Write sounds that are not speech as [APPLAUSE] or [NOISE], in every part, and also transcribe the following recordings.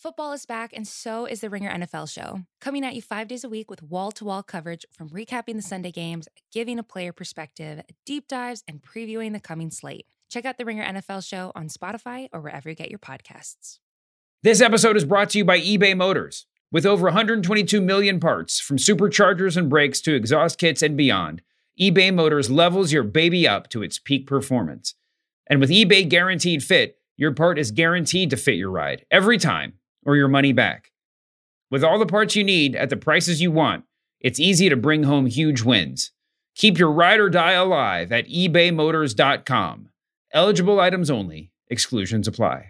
Football is back, and so is the Ringer NFL show. Coming at you five days a week with wall to wall coverage from recapping the Sunday games, giving a player perspective, deep dives, and previewing the coming slate. Check out the Ringer NFL show on Spotify or wherever you get your podcasts. This episode is brought to you by eBay Motors. With over 122 million parts, from superchargers and brakes to exhaust kits and beyond, eBay Motors levels your baby up to its peak performance. And with eBay Guaranteed Fit, your part is guaranteed to fit your ride every time or your money back. With all the parts you need at the prices you want, it's easy to bring home huge wins. Keep your ride or die alive at ebaymotors.com. Eligible items only, exclusions apply.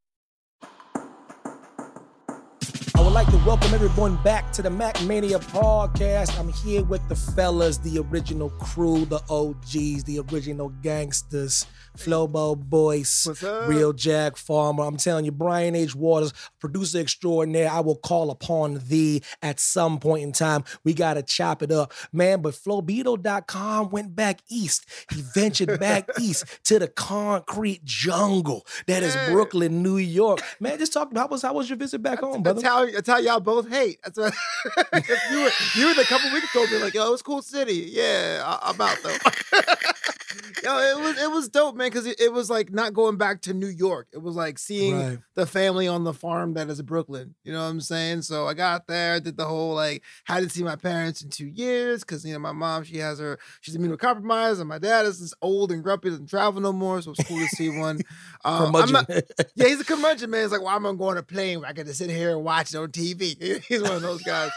Would like to welcome everyone back to the MackMania podcast. I'm here with the fellas, the original crew, the OGs, the original gangsters, Flobo Boyce, Real Jack Farmer. I'm telling you, Brian H. Waters, producer extraordinaire. I will call upon thee at some point in time. We got to chop it up, man. But Flobito.com went back east. He ventured back [LAUGHS] east to the concrete jungle that is Brooklyn, New York. Man, just talk about how was, how was your visit back home, brother? That's how, that's how y'all both hate. That's what, [LAUGHS] you were you were the couple weeks ago, be like, yo, it was cool city. Yeah, I, I'm out though. [LAUGHS] yo, it was it was dope, man, because it, it was like not going back to New York. It was like seeing Right. the family on the farm that is Brooklyn. You know what I'm saying? So I got there, did the whole like hadn't seen my parents in two years because you know my mom she has her she's immunocompromised and my dad is just old and grumpy doesn't travel no more. So it's cool to see one. [LAUGHS] Um, not- yeah, he's a [LAUGHS] curmudgeon man. He's like, well, I'm gonna go on a plane where I get to sit here and watch it on TV. He's one of those guys.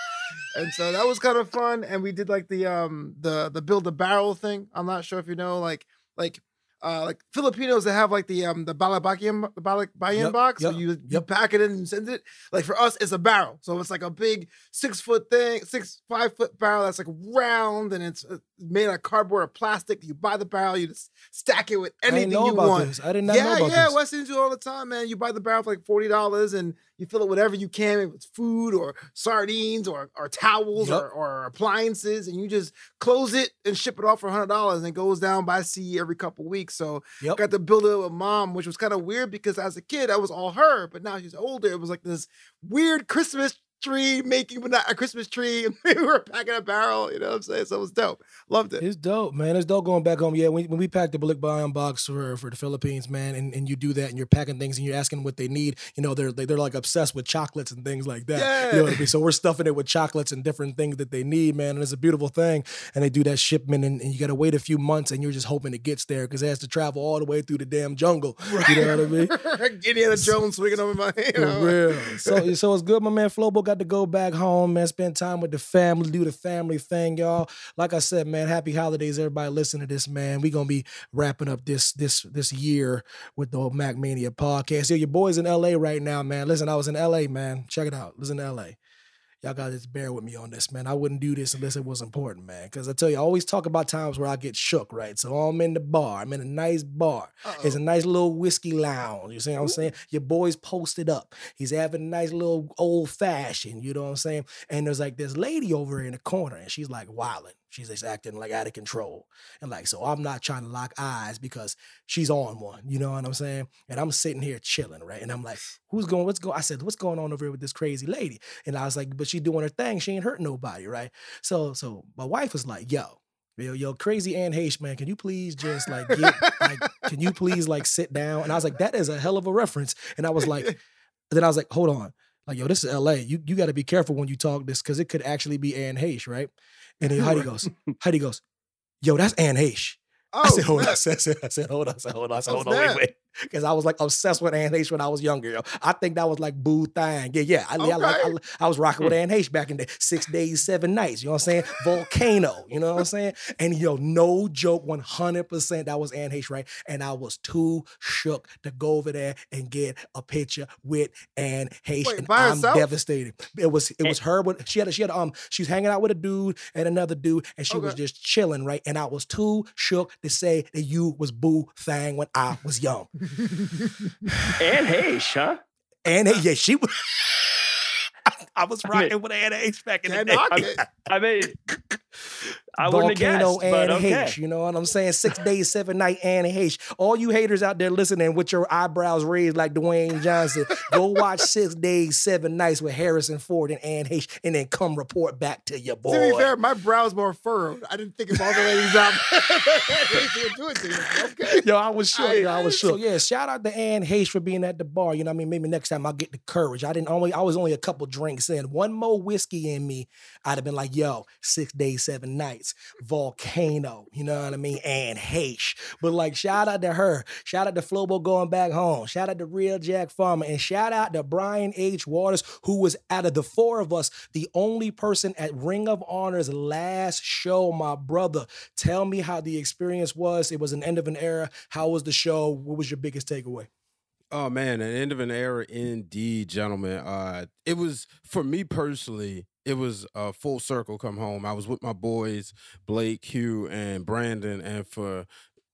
And so that was kind of fun. And we did like the um the the build a barrel thing. I'm not sure if you know, like like uh like Filipinos that have like the um the balabakian the balabayan Yep, box. So yep, you you yep. pack it in and send it. Like for us, it's a barrel. So it's like a big six foot thing, six five foot barrel that's like round and it's uh, made out of cardboard or plastic. You buy the barrel, you just stack it with anything you want. this. I did not yeah, know about yeah, this. West Indians do it all the time, man. You buy the barrel for like forty dollars, and you fill it whatever you can. If it's food or sardines or or towels Yup. or, or appliances, and you just close it and ship it off for hundred dollars, and it goes down by sea every couple weeks. So Yep. got to build it with mom, which was kind of weird because as a kid I was all her, but now she's older. It was like this weird Christmas tree making, but not a Christmas tree. And [LAUGHS] we were packing a barrel. You know what I'm saying? So it was dope. Loved it. It's dope, man. It's dope going back home. Yeah, when, when we packed the balikbayan box for, for the Philippines, man, and, and you do that and you're packing things and you're asking what they need, you know, they're they, they're like obsessed with chocolates and things like that. Yeah. You know what I mean? So we're stuffing it with chocolates and different things that they need, man. And it's a beautiful thing. And they do that shipment and, and you got to wait a few months and you're just hoping it gets there because it has to travel all the way through the damn jungle. [LAUGHS] You know what I mean? [LAUGHS] Indiana Jones swinging over my you For know. real. So, so it's good, my man. Flobo got to go back home, man. Spend time with the family, do the family thing, y'all. Like I said, man, happy holidays, everybody. Listen to this, man. We gonna be wrapping up this this this year with the MackMania podcast. Yeah, your boys in LA right now, man. Listen, I was in LA, man. Check it out. Listen to LA. Y'all gotta just bear with me on this, man. I wouldn't do this unless it was important, man. Cause I tell you, I always talk about times where I get shook, right? So I'm in the bar. I'm in a nice bar. It's a nice little whiskey lounge. You see what I'm saying? Your boy's posted up. He's having a nice little old fashioned. You know what I'm saying? And there's like this lady over in the corner, and she's like wilding. She's just acting like out of control. And like, so I'm not trying to lock eyes because she's on one. You know what I'm saying? And I'm sitting here chilling, right? And I'm like, who's going? What's going? I said, what's going on over here with this crazy lady? And I was like, but she doing her thing. She ain't hurt nobody, right? So, so my wife was like, yo. Yo, yo, crazy Anne Heche, man. Can you please just like get like, can you please like sit down? And I was like, that is a hell of a reference. And I was like, then I was like, hold on. Like, yo, this is LA. You you gotta be careful when you talk this because it could actually be Anne Heche, right? And then Heidi goes, [LAUGHS] Heidi goes, yo, that's Anne Heche. Oh, I said, oh, hold on. I said, I said, hold on. I said, hold on. I said, Oh, hold on. Wait, wait. [LAUGHS] because I was like obsessed with Anne Heche when I was younger. Yo. I think that was like boo thang. Yeah, yeah. I, I, like, I, I was rocking with Anne Heche back in the six days, seven nights. You know what I'm saying? Volcano. You know what I'm saying? And yo, no joke, 100% that was Anne Heche, right? And I was too shook to go over there and get a picture with Anne Heche. Wait, and by I'm herself? devastated. It was it was her with she had a, she had a, um she was hanging out with a dude and another dude, and she was just chilling, right? And I was too shook to say that you was boo thang when I was young. Anne Heche, huh? And yeah, she was. [LAUGHS] I was I mean- rocking with Anna H back in the day. I it. I mean, [LAUGHS] I wouldn't have Volcano guessed, but Anna okay. H. You know what I'm saying? Six days, seven night Anna H. All you haters out there listening with your eyebrows raised like Dwayne Johnson, go watch Six Days, Seven Nights with Harrison Ford and Anne Heche. and then come report back to your boy. To be fair, my brow's more furrowed. I didn't think of all the ladies out [LAUGHS] there would do it to you. Okay. [LAUGHS] Yo, I was sure. I- Yo, I was [LAUGHS] sure. Yeah, shout out to Anne Heche for being at the bar. You know, what I mean, maybe next time I'll get the courage. I didn't only. I was only a couple drinks in. One more whiskey in me, I'd have been like, "Yo, six days, seven nights, volcano." You know what I mean? Anne Heche. But like, shout out to her. Shout out to Flobo going back home. Shout out to Real Jack Farmer, and shout out to Brian H. Waters, who was out of the four of us, the only person at Ring of Honor's last show. My brother, tell me how the experience was. It was an end of an era. How was the show? What was your biggest takeaway? Oh man, an end of an era indeed, gentlemen. Uh it was for me personally, it was a full circle come home. I was with my boys, Blake, Hugh, and Brandon, and for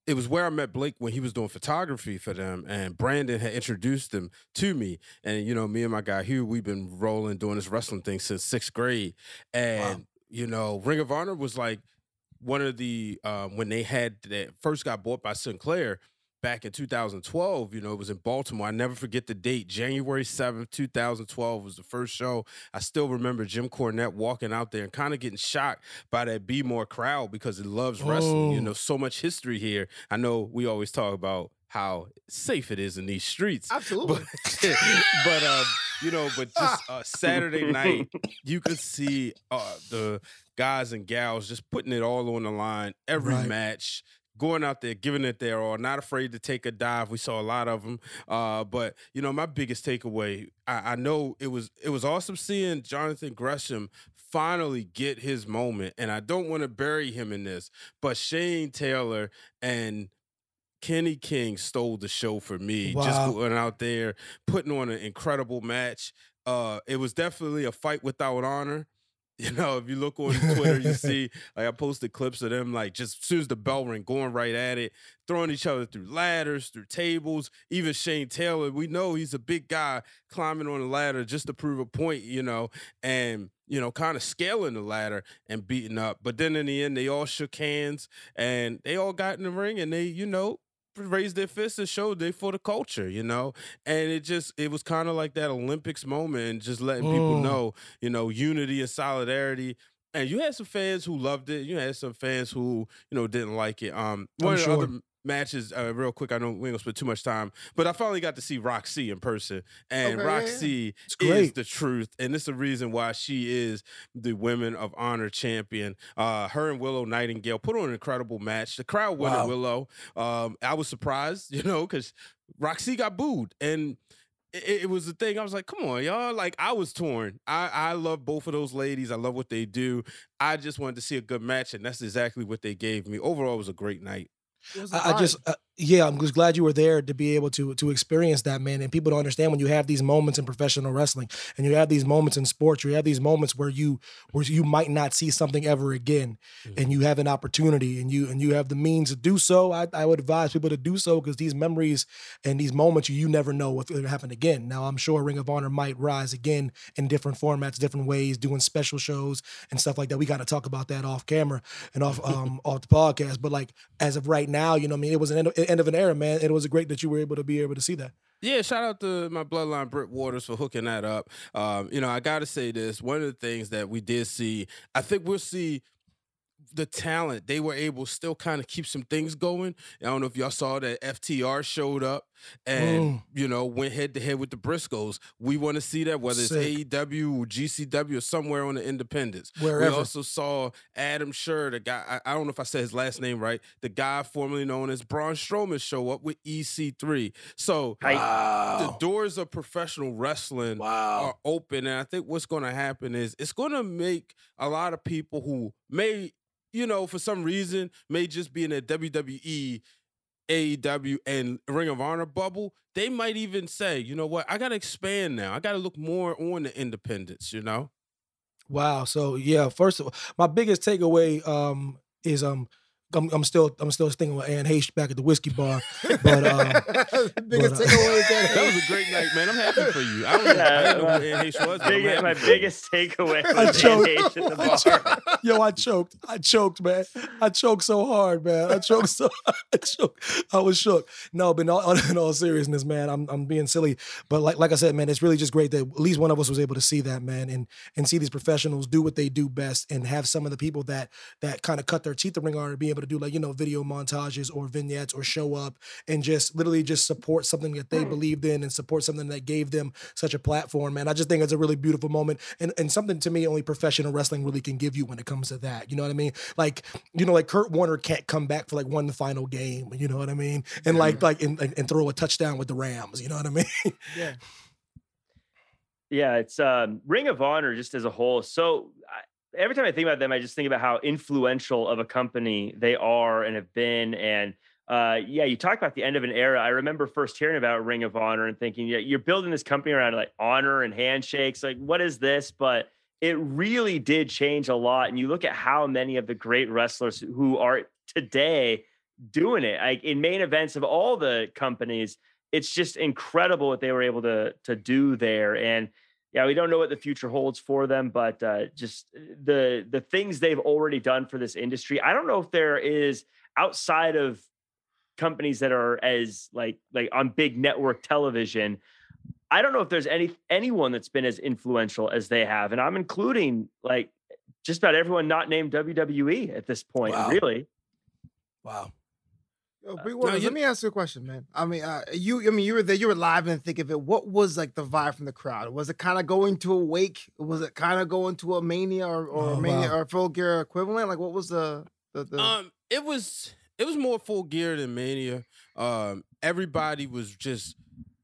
it was where I met Blake when he was doing photography for them, and Brandon had introduced them to me. And you know, me and my guy Hugh, we've been rolling doing this wrestling thing since sixth grade. And you know, Ring of Honor was like one of the um, when they had that first got bought by Sinclair back in 2012. You know, it was in Baltimore. I never forget the date. January 7th, 2012 was the first show. I still remember Jim Cornette walking out there and kind of getting shocked by that Be More crowd because it loves wrestling. You Oh. know, so much history here. I know we always talk about how safe it is in these streets. Absolutely. But, [LAUGHS] but um, you know, but just uh, Saturday night, you could see uh, the guys and gals just putting it all on the line every Right. match. Going out there, giving it their all, not afraid to take a dive. We saw a lot of them. Uh, but you know, my biggest takeaway, I, I know it was it was awesome seeing Jonathan Gresham finally get his moment. And I don't want to bury him in this, but Shane Taylor and Kenny King stole the show for me. Just going out there, putting on an incredible match. Uh, it was definitely a fight without honor. [LAUGHS] You know, if you look on Twitter, you see like I posted clips of them like just as soon as the bell ring, going right at it, throwing each other through ladders, through tables. Even Shane Taylor, we know he's a big guy climbing on the ladder just to prove a point, you know, and you know, kind of scaling the ladder and beating up. But then in the end, they all shook hands and they all got in the ring and they, you know, raised their fists and showed they for the culture, you know. And it just it was kind of like that Olympics moment and just letting people Mm. know, you know, unity and solidarity. And you had some fans who loved it. You had some fans who, you know, didn't like it. Um, one I'm of sure. other matches, uh, real quick. I know we ain't gonna spend too much time, but I finally got to see Rok-C in person, and Okay, yeah, yeah. Rok-C It's is the truth, and it's the reason why she is the Women of Honor champion. Uh, her and Willow Nightingale put on an incredible match. The crowd wanted Wow. Willow. Um, I was surprised, [LAUGHS] you know, because Rok-C got booed, and it, it was the thing. I was like, come on, y'all. Like, I was torn. I, I love both of those ladies. I love what they do. I just wanted to see a good match, and that's exactly what they gave me. Overall, it was a great night. It was a I, I just. Yeah, I'm just glad you were there to be able to to experience that, man. And people don't understand when you have these moments in professional wrestling, and you have these moments in sports, you have these moments where you where you might not see something ever again, and you have an opportunity, and you and you have the means to do so. I, I would advise people to do so because these memories and these moments you, you never know what's going to happen again. Now, I'm sure Ring of Honor might rise again in different formats, different ways, doing special shows and stuff like that. We got to talk about that off camera and off [LAUGHS] um off the podcast. But like as of right now, you know, what I mean, it was an end end of an era, man. It was great that you were able to be able to see that. Yeah, shout out to my bloodline Britt Waters for hooking that up. Um, you know, I got to say this. One of the things that we did see, I think we'll see the talent, they were able to still kind of keep some things going. I don't know if y'all saw that FTR showed up and Mm. you know went head to head with the Briscoes. We want to see that whether Sick. it's AEW or GCW or somewhere on the independents. Wherever. We also saw Adam Scherr, the guy. I, I don't know if I said his last name right. The guy formerly known as Braun Strowman show up with EC3. So Hype. the doors of professional wrestling Wow. are open, and I think what's going to happen is it's going to make a lot of people who may, you know, for some reason may just be in a WWE, AEW, and Ring of Honor bubble. They might even say, you know what, I got to expand now. I got to look more on the independents. You know, Wow. So yeah, first of all, my biggest takeaway um is um I'm, I'm still I'm still sticking with Anne Heche back at the whiskey bar. But um [LAUGHS] biggest but, uh, takeaway is that, that was a great night, man. I'm happy for you. I don't know, I didn't know who Anne Heche was. but I'm Big, happy my for you. biggest takeaway [LAUGHS] I was choked. Anne Heche at the I bar. choked. Yo, I choked. I choked, man. I choked so hard, man. I choked so [LAUGHS] I choked. I was shook. No, but in all, in all seriousness, man, I'm I'm being silly. But like like I said, man, it's really just great that at least one of us was able to see that, man, and and see these professionals do what they do best and have some of the people that that kind of cut their teeth to ring on and be able to do like, you know, video montages or vignettes or show up and just literally just support something that they believed in and support something that gave them such a platform, man. I just think it's a really beautiful moment and, and something to me only professional wrestling really can give you when it comes to that. You know what I mean? Like, you know, like Kurt Warner can't come back for like one final game, you know what I mean? And like like and, and, and throw a touchdown with the Rams, you know what I mean? yeah. [LAUGHS] Yeah, it's um, Ring of Honor just as a whole. So I, every time I think about them, I just think about how influential of a company they are and have been. And uh, yeah, you talk about the end of an era. I remember first hearing about Ring of Honor and thinking, yeah, you're building this company around like honor and handshakes. Like, what is this? But it really did change a lot. And you look at how many of the great wrestlers who are today doing it, like in main events of all the companies, it's just incredible what they were able to to do there. And yeah, we don't know what the future holds for them, but uh, just the the things they've already done for this industry. I don't know if there is outside of companies that are as like like on big network television. I don't know if there's any anyone that's been as influential as they have, and I'm including like just about everyone not named WWE at this point. Wow. Really, Wow. Yo, Big Waters, you- let me ask you a question, man. I mean, uh, you, I mean, you were there, you were live and think of it. What was like the vibe from the crowd? Was it kind of going to a wake? Was it kind of going to a mania or, or Oh, a mania wow. or full gear equivalent? Like, what was the the? the Um, it was it was more full gear than Mania. Um, everybody was just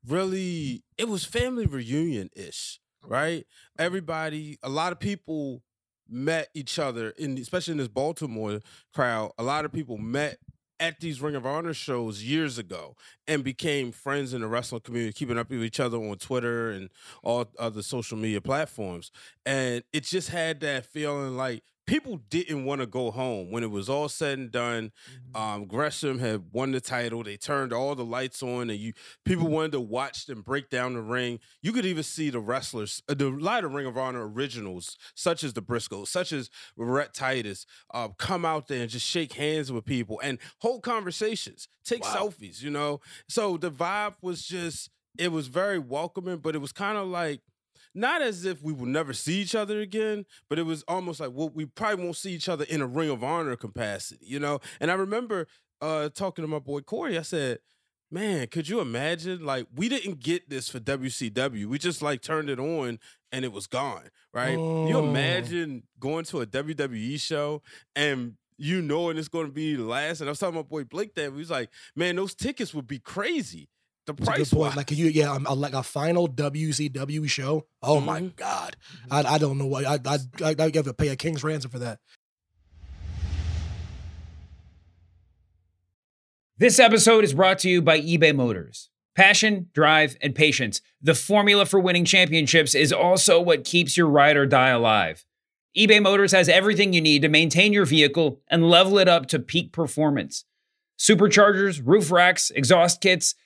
really it was family reunion ish, right? Everybody, a lot of people met each other in especially in this Baltimore crowd. A lot of people met at these Ring of Honor shows years ago and became friends in the wrestling community, keeping up with each other on Twitter and all other social media platforms. And it just had that feeling like people didn't want to go home when it was all said and done. Um, Gresham had won the title. They turned all the lights on, and you people wanted to watch them break down the ring. You could even see the wrestlers, uh, the lot of Ring of Honor originals, such as the Briscoes, such as Rhett Titus, uh, come out there and just shake hands with people and hold conversations, take selfies. You know, so the vibe was just it was very welcoming, but it was kind of like not as if we will never see each other again, but it was almost like well, we probably won't see each other in a Ring of Honor capacity, you know. And I remember uh, talking to my boy Corey. I said, "Man, could you imagine? Like, we didn't get this for WCW. We just like turned it on and it was gone, right? You Mm. imagine going to a WWE show and." You know, and it's going to be last, and I was talking to my boy Blake that he was like, "Man, those tickets would be crazy. The price, good point. Like you, yeah, um, like a final WCW show. Oh my Mhm. god, I, I don't know why I I I I have to pay a king's ransom for that. This episode is brought to you by eBay Motors. Passion, drive, and patience. The formula for winning championships is also what keeps your ride or die alive. eBay Motors has everything you need to maintain your vehicle and level it up to peak performance. Superchargers, roof racks, exhaust kits,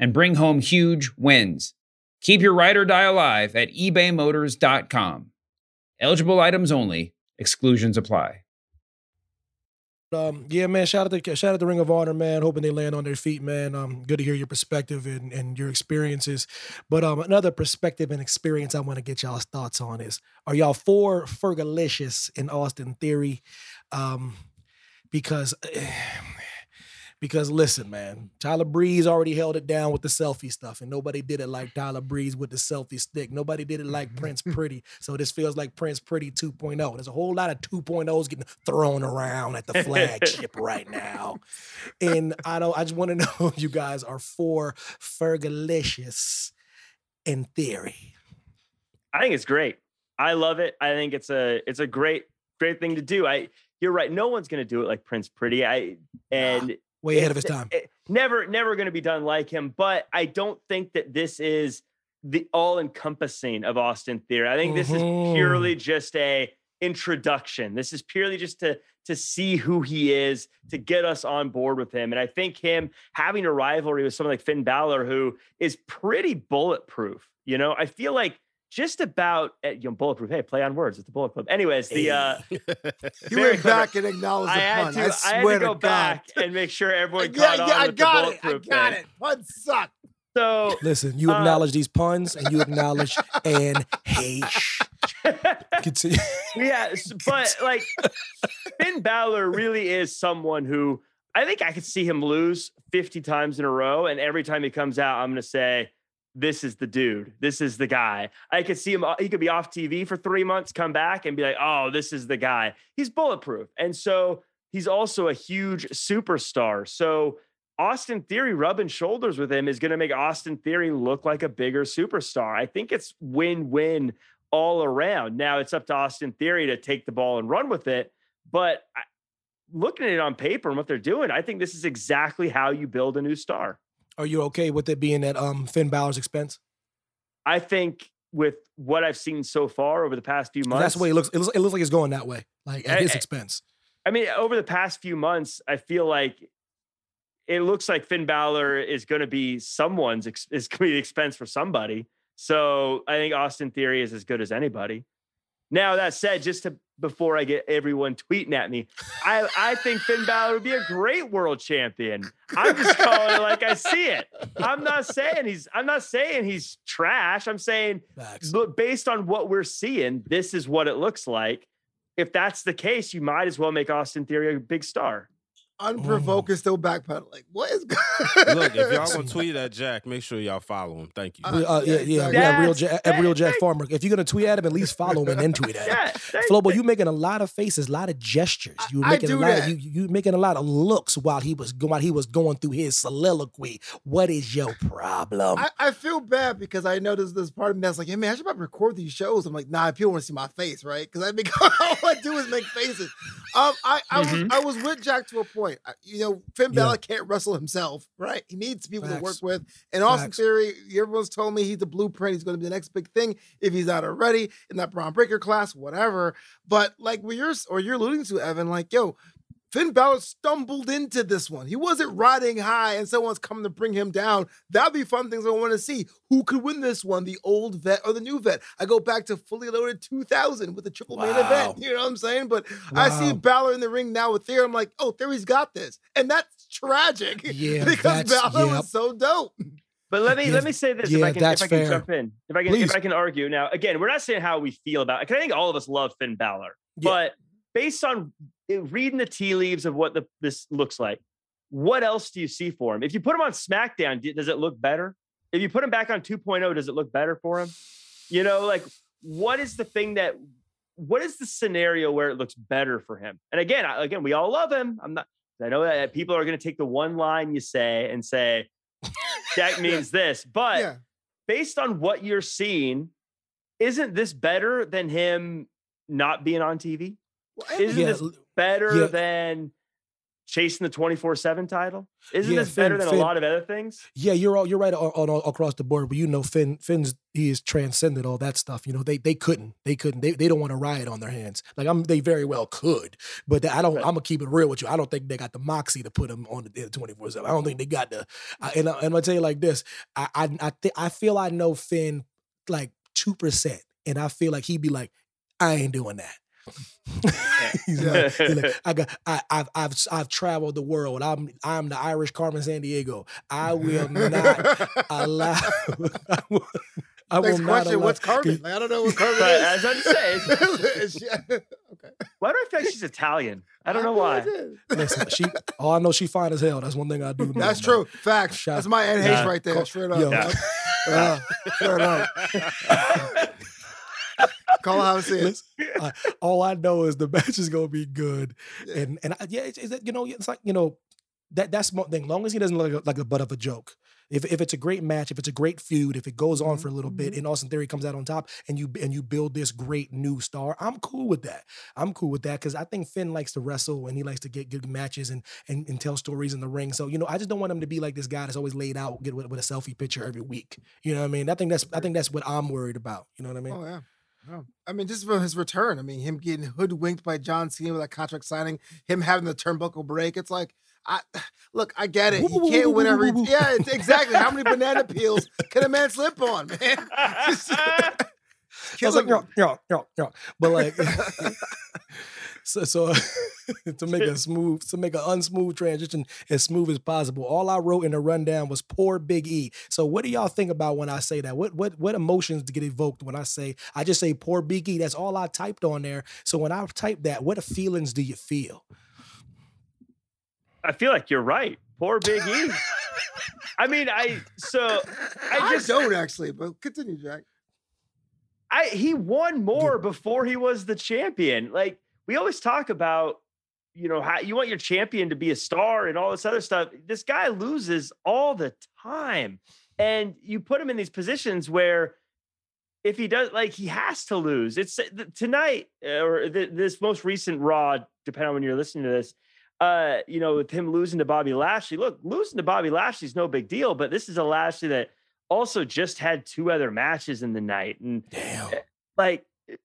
and bring home huge wins. Keep your ride or die alive at ebaymotors.com. Eligible items only, exclusions apply. Um, yeah, man. Shout out to shout out to Ring of Honor, man. Hoping they land on their feet, man. Um, good to hear your perspective and, and your experiences. But um, another perspective and experience I want to get y'all's thoughts on is: Are y'all for Fergalicious in Austin Theory? Um, because because listen, man, Tyler Breeze already held it down with the selfie stuff, and nobody did it like Tyler Breeze with the selfie stick. Nobody did it like mm-hmm. Prince [LAUGHS] Pretty. So this feels like Prince Pretty 2.0. There's a whole lot of 2.0s getting thrown around at the flagship right now. And I don't I just want to [LAUGHS] know if you guys are for Fergalicious in theory. I think it's great. I love it. I think it's a it's a great great thing to do. I you're right. No one's going to do it like Prince Pretty. I and Way ahead of his time. it- never, never going to be done like him. But I don't think that this is the all encompassing of Austin Theory. I think this is purely mm-hmm. just a introduction. This is purely just to to see who he is, to get us on board with him. And I think him having a rivalry with someone like Finn Balor, who is pretty bulletproof. You know, I feel like just about eh, you know bulletproof. Hey, play on words. It's the bullet club. Anyways, the uh [LAUGHS] You Very went clever. back and acknowledged I the had pun. to I I, had to go God. back and make sure everyone [LAUGHS] yeah, caught yeah, on I got it. I got thing. it. Pun suck. So Listen, you Uh, acknowledge these puns and you acknowledge and hey, [LAUGHS] continue. yeah, but like Finn Balor really is someone who I think I could see him lose 50 times in a row. And every time he comes out, I'm going to say, this is the dude. This is the guy. I could see him. uh, He could be off TV for three months, come back and be like, oh, this is the guy. He's bulletproof. And so he's also a huge superstar. So Austin Theory rubbing shoulders with him is going to make Austin Theory look like a bigger superstar. I think it's win win all around. Now it's up to Austin Theory to take the ball and run with it. But looking at it on paper and what they're doing, I think this is exactly how you build a new star. Are you okay with it being at um Finn Balor's expense? I think with what I've seen so far over the past few months, That's the way it looks. It looks, it looks like it's going that way, like at I- his expense. I mean, over the past few months, I feel like it looks like Finn Balor is going to be someone's is going to be the expense for somebody. So I think Austin Theory is as good as anybody. Now that said, just to before I get everyone tweeting at me, I I think Finn Balor would be a great world champion. I'm just calling it like I see it. I'm not saying he's I'm not saying he's trash. I'm saying Facts. look based on what we're seeing, this is what it looks like. If that's the case, you might as well make Austin Theory a big star. Unprovoked is still backpedaling. What is going Look, if y'all gonna [LAUGHS] tweet at Jack, make sure y'all follow him. Thank you. Uh, uh, yeah, yeah, yeah, yeah. Real, Jack, at real Jack Farmer. If you're gonna tweet at him, at least follow him and then tweet at him. Yeah, Flobo, you making a lot of faces, a lot of gestures. You were I making a lot that. of you you making a lot of looks while he was go- while he was going through his soliloquy. What is your problem? I, I feel bad because I know there's this part of me that's like, hey man, I should probably record these shows. I'm like, nah, people want to see my face, right? Because I make [LAUGHS] all I do is make faces. Um, I I was I was with Jack to a point. I- uh, you know, Finn Yeah. Can't wrestle himself, right? He needs people to work with. And Austin Facts. Theory, everyone's told me he's the blueprint. He's going to be the next big thing if he's not already in that Braun Breaker class, whatever. But like what you're or you're alluding to, Evan, like yo. Finn Balor stumbled into this one. He wasn't riding high and someone's coming to bring him down. That'd be fun things I want to see. Who could win this one, the old vet or the new vet? I go back to fully loaded 2000 with the triple main event. You know what I'm saying? But I see Wow. Balor in the ring now with Theory. I'm like, oh, Theory's got this. And that's tragic [LAUGHS] Yeah, because that's- Balor yep. was so dope. But let me Yeah, let me say this yeah, if I can that's if I can fair. jump in. If I can Please. if I can argue. Now, again, we're not saying how we feel about it. 'cause I think all of us love Finn Balor. Yeah. But based on reading the tea leaves of what the, this looks like, what else do you see for him? If you put him on SmackDown, does it look better? If you put him back on 2.0, does it look better for him? You know, like what is the thing that what is the scenario where it looks better for him? And again, I, again, we all love him. I'm not I know that people are going to take the one line you say and say that [LAUGHS] means this, but yeah. based on what you're seeing, isn't this better than him not being on TV? Well, Isn't yeah, this better yeah. than chasing the 24-7 title? Isn't Yeah, this better Finn- than Finn- a lot of other things? Yeah, you're all you're right on, all across the board, but you know Finn Finn's he is transcended all that stuff. You know they they couldn't they couldn't they, they don't want a riot on their hands. Like I'm they very well could, but I don't. Right. I'm gonna keep it real with you. I don't think they got the moxie to put them on the 24 seven. I don't think they got the. I, and, I, I'm gonna tell you like this. I I I, thi- I feel I know Finn like two percent, and I feel like he'd be like, I ain't doing that. [LAUGHS] he's like, [LAUGHS] he's like, I got, I, I've, I've, I've traveled the world. I'm, I'm the Irish Carmen Sandiego. I will not [LAUGHS] allow. I will, I Next not question: allow- What's Carmen? Like, I don't know what Carmen But is. as I'm saying, Is she- okay. why do I feel like she's Italian? I don't know why. Listen, she. Oh, I know she fine as hell. That's one thing I do. Know, That's man. true. Facts. Shout- That's my NH Yeah. right there. Straight up. yo, Yeah. Uh, straight up. Call how it. Listen, I- all I know is the match is gonna be good, and and I, yeah, it's, it's, you know, it's like you know that that's one thing. Long as he doesn't look like a, like a butt of a joke. If if it's a great match, if it's a great feud, if it goes on for a little bit, mhm. and Austin Theory comes out on top, and you and you build this great new star, I'm cool with that. I'm cool with that because I think Finn likes to wrestle and he likes to get good matches and, and and tell stories in the ring. So you know, I just don't want him to be like this guy that's always laid out get with, with a selfie picture every week. You know what I mean? I think that's I think that's what I'm worried about. You know what I mean? Oh yeah. Oh. I mean, just for his return. I mean, him getting hoodwinked by John Cena with that contract signing, him having the turnbuckle break. It's like, I [SIGHS] look, I get it. You can't win every. Yeah, exactly. How many [LAUGHS] banana peels can a man slip on, man? [LAUGHS] [LAUGHS] I was like, yeah, yeah, yeah, yeah. But like, [LAUGHS] [LAUGHS] so, so [LAUGHS] to make a smooth, to make an unsmooth transition as smooth as possible, all I wrote in the rundown was poor Big E. So what do y'all think about when I say that? What what what emotions get evoked when I say I just say poor Big E? That's all I typed on there. So when I type that, what feelings do you feel? I feel like you're right. Poor Big E. I mean, I so I I just don't actually, but continue, Jack. I he won more before he was the champion. Like we always talk about, you know, how you want your champion to be a star and all this other stuff. This guy loses all the time. And you put him in these positions where if he does like he has to lose. It's th- tonight uh, or th- this most recent raw depending on when you're listening to this. Uh, you know, with him losing to Bobby Lashley. Look, losing to Bobby Lashley is no big deal, but this is a Lashley that also just had two other matches in the night and Damn. Eh, like eh,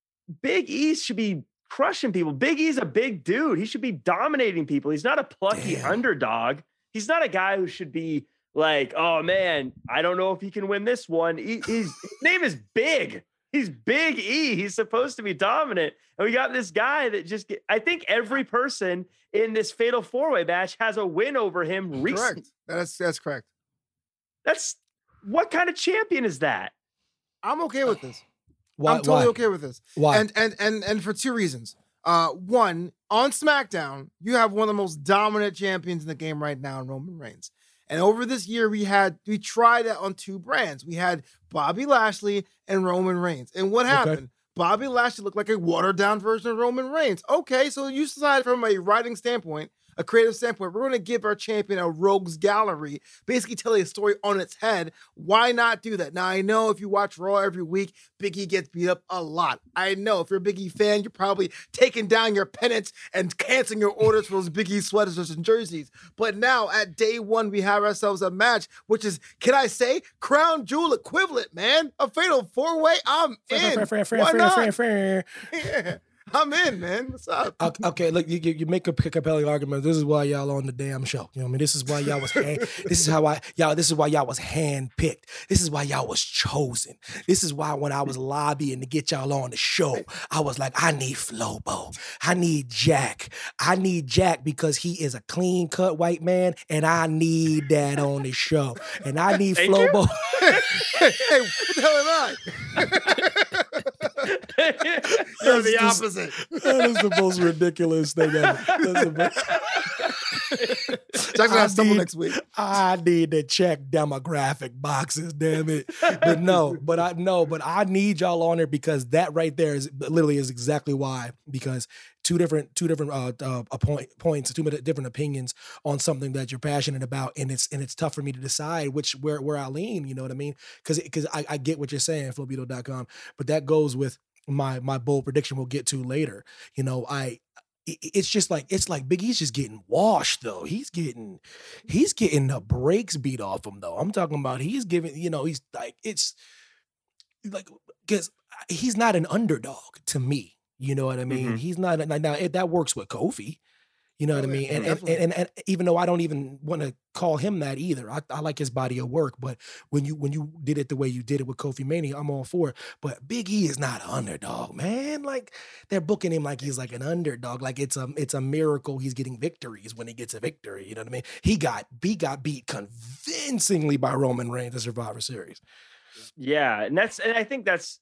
Big E should be crushing people. Big E's a big dude. He should be dominating people. He's not a plucky Damn. underdog. He's not a guy who should be like, oh man, I don't know if he can win this one. He, his name is Big. He's Big E. He's supposed to be dominant. And we got this guy that just, get, I think every person in this fatal four way match has a win over him recently. Correct. That's that's correct. That's what kind of champion is that? I'm okay with this. [SIGHS] Why? I'm totally why? okay with this. Why? And and and and for two reasons. Uh, one on SmackDown, you have one of the most dominant champions in the game right now, in Roman Reigns. And over this year, we had we tried it on two brands. We had Bobby Lashley and Roman Reigns. And what Okay. happened? Bobby Lashley looked like a watered down version of Roman Reigns. Okay, so you decided from a writing standpoint, a creative standpoint, we're going to give our champion a rogues gallery, basically tell a story on its head. Why not do that? Now, I know if you watch Raw every week, Big E gets beat up a lot. I know if you're a Big E fan, you're probably taking down your pennants and canceling your orders for those Big E sweaters and jerseys. But now, at day one, we have ourselves a match, which is, can I say, crown jewel equivalent, man? A fatal four way. I'm in. Why not? Friend, friend. Yeah, I'm in, man. What's up? Okay, look, you, you make a compelling argument. This is why y'all on the damn show. You know what I mean? This is why y'all was hand, [LAUGHS] this is how I y'all this is why y'all was handpicked. This is why y'all was chosen. This is why when I was lobbying to get y'all on the show, I was like, I need Flobo. I need Jack. I need Jack because he is a clean cut white man, and I need that on the show. And I need. Flobo. [LAUGHS] hey, what the hell am I? [LAUGHS] You're That's the just- opposite. that is the most ridiculous thing ever. That's the most- Jack's gonna have need- next week. I need to check demographic boxes, damn it. But no, but I no, but I need y'all on there because that right there is literally is exactly why. Because two different two different uh, uh point, points, two different opinions on something that you're passionate about, and it's and it's tough for me to decide which where where I lean. You know what I mean? Because because I, I get what you're saying, Flobito.com, but that goes with my my bold prediction we'll get to later. You know, I it's just like it's like Big E's just getting washed though. He's getting he's getting the brakes beat off him though. I'm talking about he's giving you know he's like it's like because he's not an underdog to me. You know what I mean? Mhm. He's not now now, it, that works with Kofi. You know Oh, what I oh, yeah, mean? And, and, and and even though I don't even want to call him that either, I, I like his body of work. But when you when you did it the way you did it with Kofi Mania, I'm all for it. But Big E is not an underdog, man. Like they're booking him like he's like an underdog. Like it's a it's a miracle he's getting victories when he gets a victory. You know what I mean? He got he got beat convincingly by Roman Reigns at Survivor Series. Yeah, and that's and I think that's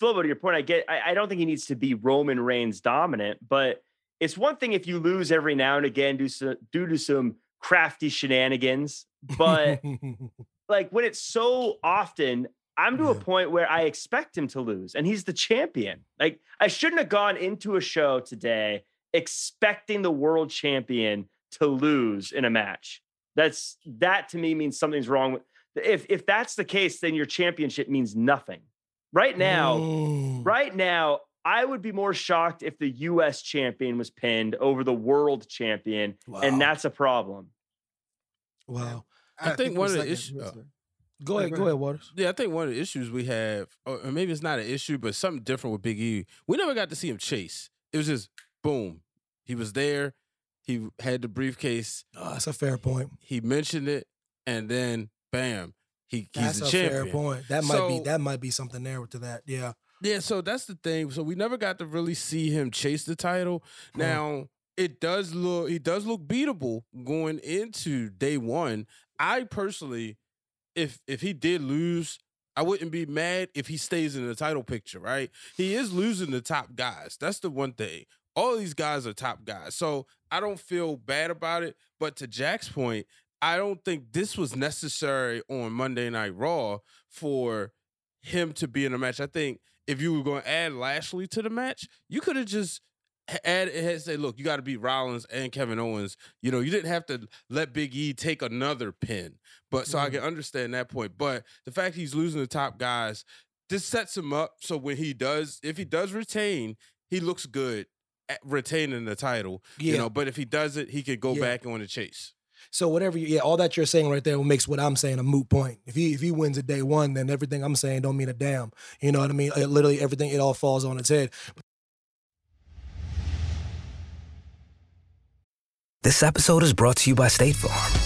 Flobo to your point. I get. I, I don't think he needs to be Roman Reigns dominant, but it's one thing if you lose every now and again due to due to some crafty shenanigans. But [LAUGHS] like when it's so often, I'm to a point where I expect him to lose, and he's the champion. Like I shouldn't have gone into a show today expecting the world champion to lose in a match. That's that to me means something's wrong with. If if that's the case, then your championship means nothing. Right now, Mm. right now, I would be more shocked if the U.S. champion was pinned over the world champion, Wow. and that's a problem. wow. I think one of the second, issues- listen. Oh. Go ahead, go go ahead, Waters. Yeah, I think one of the issues we have, or or maybe it's not an issue, but something different with Big E. We never got to see him chase. It was just boom. He was there. He had the briefcase. Oh, that's a fair point. He mentioned it, and then bam, he, he's That's the a champion. fair point. That might be that might be something there to that. Yeah. Yeah, so that's the thing. So we never got to really see him chase the title. Huh. Now it does look he does look beatable going into day one. I personally, if if he did lose, I wouldn't be mad if he stays in the title picture, right? He is losing the top guys. That's the one thing. All these guys are top guys. So I don't feel bad about it. But to Jack's point, I don't think this was necessary on Monday Night Raw for him to be in a match. I think if you were going to add Lashley to the match, you could have just add had say, look, you got to beat Rollins and Kevin Owens. You know, you didn't have to let Big E take another pin. But so I mm-hmm. can understand that point. But the fact he's losing the top guys, this sets him up so when he does, if he does retain, he looks good at retaining the title. Yeah. You know, but if he does it, he could go Yeah. back on the chase. So whatever, you, yeah, all that you're saying right there makes what I'm saying a moot point. If he if he wins at day one, then everything I'm saying don't mean a damn. You know what I mean? It, literally everything it all falls on its head. This episode is brought to you by State Farm.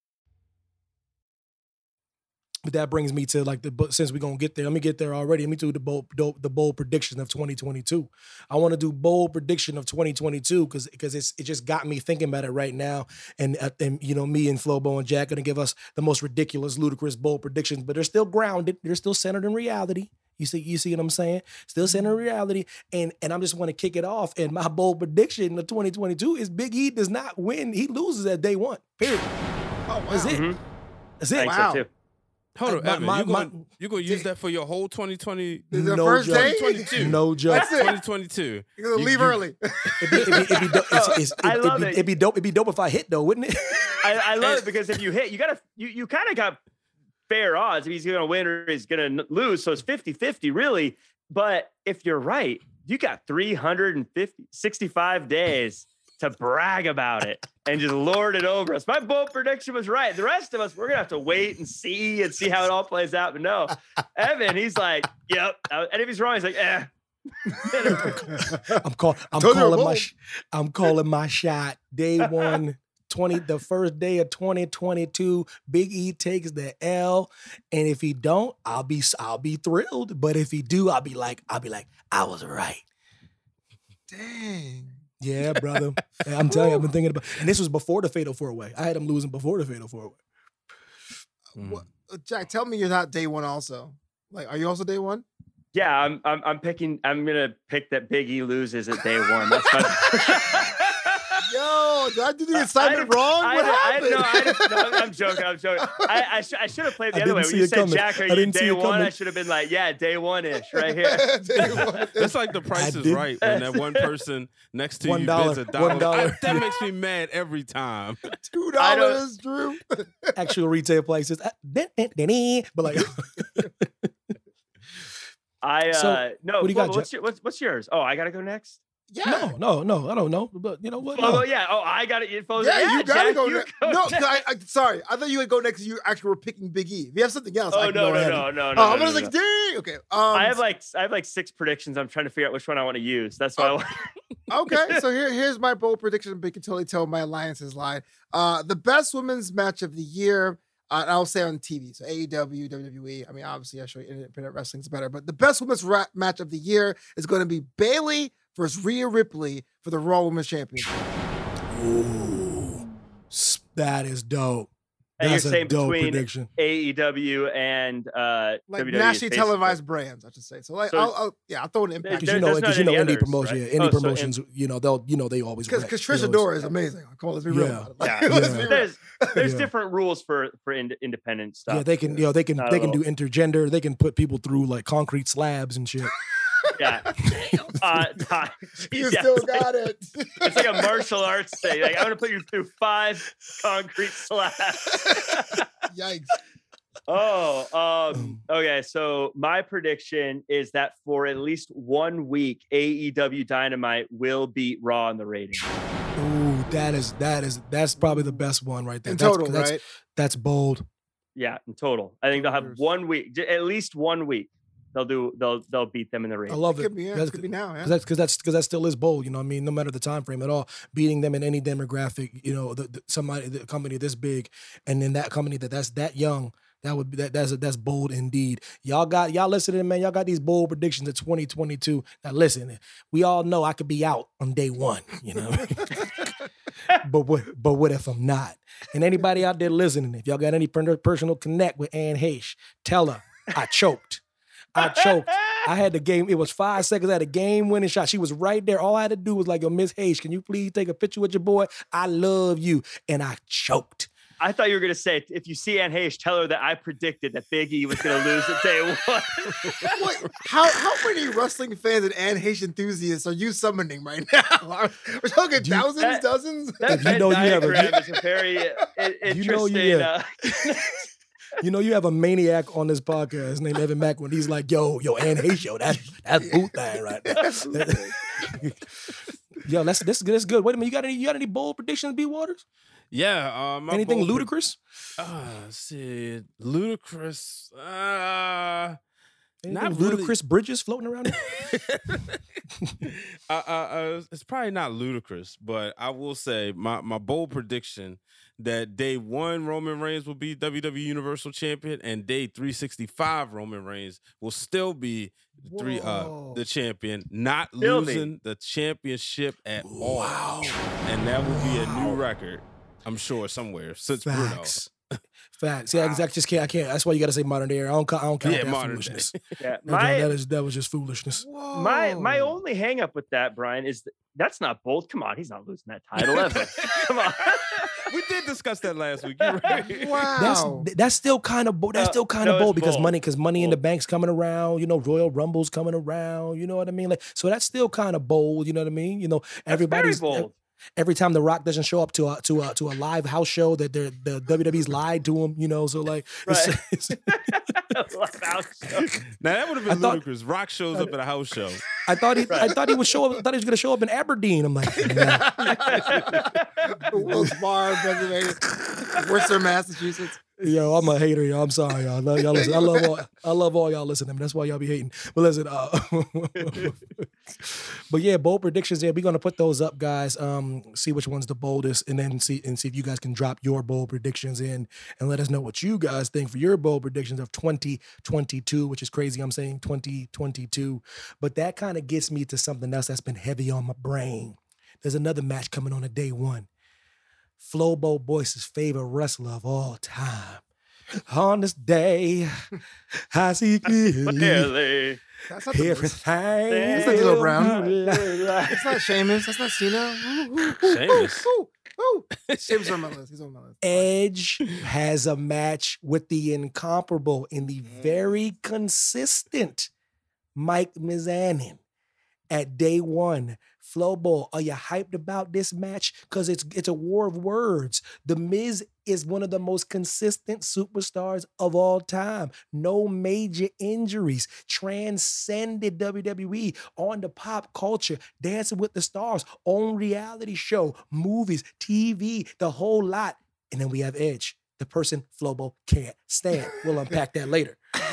But that brings me to like the but since we're gonna get there, let me get there already. Let me do the bold do- the bold prediction of 2022. I want to do bold prediction of 2022 because because it's it just got me thinking about it right now. And uh, and you know me and Flobo and Jack gonna give us the most ridiculous, ludicrous bold predictions, but they're still grounded. They're still centered in reality. You see, you see what I'm saying? Still centered in reality. And and I'm just want to kick it off. And my bold prediction of 2022 is Big E does not win. He loses at day one. Period. Oh, That's wow. it. Mhm. That's it. think Wow. so too. Hold Uh, on, my- Evan. my- you my- going you gonna use that for your whole 2020, is the No first joke. day? 2022. No joke. That's it. 2022. [LAUGHS] You're gonna You- leave you- early. [LAUGHS] It'd be, it'd be, it'd be dope. It's, [LAUGHS] it's, I it'd, love be, it. it'd be dope. It'd be dope if I hit though, wouldn't it? I, I love it because if you hit, you gotta you you kind of got fair odds if he's gonna win or he's gonna lose. So it's 50-50 really. But if you're right, you got 350 65 days to brag about it and just lord it over us. My bold prediction was right. The rest of us, we're gonna have to wait and see and see how it all plays out. But no, [LAUGHS] Evan, he's like, yep. Uh, And if he's wrong, he's like, eh. [LAUGHS] I'm call, I'm calling my sh- I'm calling my shot day [LAUGHS] one 20 the first day of 2022 big e takes the l and if he don't i'll be i'll be thrilled but if he do i'll be like i'll be like i was right Dang. Yeah brother i'm telling you i've been thinking about and this was before the fatal four way i had him losing before the fatal four way What, uh, Jack, tell me you're not day one also. Like, are you also day one? Yeah, I'm, I'm I'm picking. I'm gonna pick that Big E loses at day one. That's [LAUGHS] my. [LAUGHS] Yo, did I do the assignment didn't- wrong? I, what I, happened? no, I, no, I, am joking. I'm joking. I, I, sh- I should have played the I other way. When you said, coming. Jack, are I you day it one? I should have been like, yeah, day one ish, right [LAUGHS] here. Day. That's like the price is right [LAUGHS] when that one person next to One you bids a one dollar. dollar. I- that makes me mad every time. [LAUGHS] Two dollars, Drew. actual retail prices uh, but like I uh So, no. what do you got, well, what's, your, what's what's yours? Oh, I gotta go next. Yeah. no no no i don't know but you know what Oh, No. yeah. Oh, I got it. You Yeah, you gotta Jack, go. you next. go no, next. I, I, sorry. I thought you would go next. You actually were picking Big E. If you have something else, I Oh can no go no ahead no and- no Oh, no. I no, was no, like, no. dang. Okay. Um, I have like I have like six predictions. I'm trying to figure out which one I want to use. That's why. I want... [LAUGHS] okay, so here, here's my bold prediction, but you can totally tell my alliances line. Uh, the best women's match of the year, uh, I'll say on TV. So AEW, WWE. I mean, obviously, I show you independent wrestling's better, but the best women's ra- match of the year is going to be Bayley versus Rhea Ripley for the Raw Women's Championship. Ooh, that is dope. And you're That's a saying dope between prediction. AEW and uh, Like WWE, nationally televised brands, I should say. So, like, So- I'll, I'll, yeah, I'll throw an impact Because you know, because you know, any indie others, promotion, right? yeah, indie Oh, so in- promotions, you know, they'll, you know, they always because rep, because you Trisha know, Dora is amazing. Come on, let's be real Yeah. about it. Like, Yeah. [LAUGHS] let's Yeah. be real. There's there's Yeah. different rules for for ind- independent stuff. Yeah, they can, you know, they can, Not they can do intergender. They can put people through like concrete slabs and shit. [LAUGHS] Yeah. [LAUGHS] uh, Ty, You yeah, still it's like- got it. It's like a martial arts thing. Like I'm gonna put you through five concrete slabs. [LAUGHS] Yikes. oh, um, okay. So my prediction is that for at least one week, AEW Dynamite will beat Raw in the ratings. Ooh, that is, that is, that's probably the best one right there. In that's, total, that's, right? That's bold. Yeah, in total. I think they'll have one week, at least one week. They'll do. They'll they'll beat them in the race. I love it. Could be, yeah, That's- could be now, yeah. Cause that's because that's because that still is bold. You know, what I mean, no matter the time frame at all, beating them in any demographic, you know, the, the, somebody, the company this big, and then that company that that's that young, that would be that that's that's bold indeed. Y'all got y'all listening, man. Y'all got these bold predictions of 2022. Now listen, we all know I could be out on day one. You know, [LAUGHS] but what but what if I'm not? And anybody out there listening, if y'all got any personal connect with Anne Heche, tell her I choked. I [LAUGHS] choked. I had the game. It was five seconds. I had a game winning shot. She was right there. All I had to do was like, "Yo, Miss Heche, can you please take a picture with your boy? I love you." And I choked. I thought you were gonna say if you see Anne Heche, tell her that I predicted that Big E was gonna lose at day one. [LAUGHS] Wait, how how many wrestling fans and Anne Heche enthusiasts are you summoning right now? [LAUGHS] We're talking You- thousands, that- dozens. That If you know you have a- is a very uh, i- You know you uh, You know, you have a maniac on this podcast. His name Evan Mack. When he's like, "Yo, yo, Anne Heche, yo, that's that's Boo Thang right there." yo, that's this this good. Wait a minute, you got any you got any bold predictions, B Waters? Yeah. My Anything bold pre- ludicrous? Uh, see, ludicrous. Uh, Anything Not really. ludicrous bridges floating around here? [LAUGHS] uh, uh, uh, it's probably not ludicrous, but I will say my, my bold prediction that day one Roman Reigns will be WWE Universal Champion, and day three sixty five Roman Reigns will still be three uh the champion, not Still be. losing the championship at all, and that will be a new record. I'm sure somewhere since Facts. Facts. Yeah, exactly. Just can't. I can't. That's why you got to say modern day. I don't. count- I don't count Yeah, that foolishness. [LAUGHS] yeah, That- my that is that was just foolishness. my my only hang up with that, Brian, is that, that's not bold. Come on, he's not losing that [LAUGHS] title ever. Come on. We did discuss that last week. You're right. [LAUGHS] Wow. That's that's still kind of bold. That's still kind no, of it's bold because bold. money because money in the bank's coming around. You know, Royal Rumble's coming around. You know what I mean? Like so that's still kind of bold. You know what I mean? You know, That's very everybody's bold. Every time the Rock doesn't show up to a to a to a live house show that they're, the WWE's lied to him. You know, so like [LAUGHS] Right. it's- [LAUGHS] Love house show. Now that would have I been thought- ludicrous. Rock shows up at a house show. I thought he I thought he would show up. I thought he was gonna show up in Aberdeen. I'm like, nah. [LAUGHS] Wilkes Barre, Pennsylvania, Worcester, Massachusetts. Yo, I'm a hater, y'all. I'm sorry, y'all. I love y'all listen. I love all I love all y'all listening. That's why y'all be hating. But listen, uh, [LAUGHS] but yeah, bold predictions. Yeah, we're gonna put those up, guys. Um, see which one's the boldest, and then see and see if you guys can drop your bold predictions in and let us know what you guys think for your bold predictions of 2022, which is crazy. I'm saying 2022, but that kind of gets me to something else that's been heavy on my brain. There's another match coming on a day one. Flobo Boyce's favorite wrestler of all time. On this day, I see [LAUGHS] clearly Clearly. That's not the everything. That's not D'Lo Brown. will lie. That's not Sheamus. That's not Cena. [LAUGHS] Sheamus. ooh, ooh. Sheamus on my list. He's on my list. Edge has a match with the incomparable and the Mm. very consistent Mike Mizanin at day one. Flobo, are you hyped about this match? Because it's it's a war of words. The Miz is one of the most consistent superstars of all time. No major injuries. Transcended WWE on the pop culture, dancing with the stars, on reality show, movies, TV, the whole lot. And then we have Edge, the person Flobo can't stand. We'll unpack that later. [LAUGHS]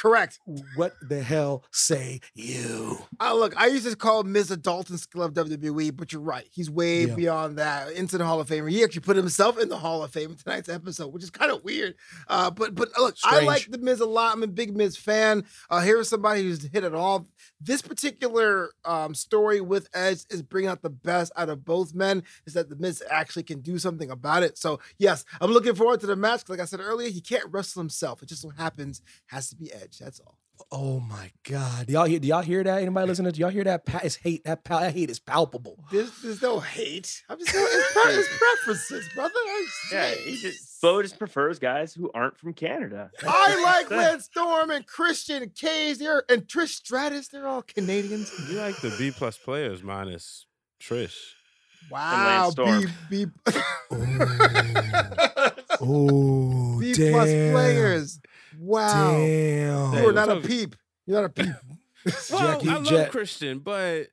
Correct. What the hell say you? Uh, look, I used to call Miz a Dalton skill of WWE, but you're right. He's way Yeah. beyond that. Into the Hall of Fame. He actually put himself in the Hall of Fame in tonight's episode, which is kind of weird. Uh, but but look, I like the Miz a lot. I'm a big Miz fan. Uh, here is somebody who's hit it all. This particular um, story with Edge is bringing out the best out of both men. Is that the Miz actually can do something about it? So yes, I'm looking forward to the match. Like I said earlier, he can't wrestle himself. It just so happens has to be Edge. That's all. Oh my God. Do y'all hear do y'all hear that? Anybody listening? Do y'all hear that? Pa- It's hate. That, pa- that hate is palpable. There's, there's no hate. I'm just it's, pre- it's [LAUGHS] preferences, brother. I'm Yeah, he just Bo just prefers guys who aren't from Canada. [LAUGHS] I like Lance Storm and Christian Cage. They're and Trish Stratus. They're all Canadians. [LAUGHS] You like the B plus players minus Trish. Wow, Storm. B B Oh, B plus players. Wow, Damn. you Hey, are not a peep. You're not a peep. [LAUGHS] Well, Jackie- I love Jack- Christian, but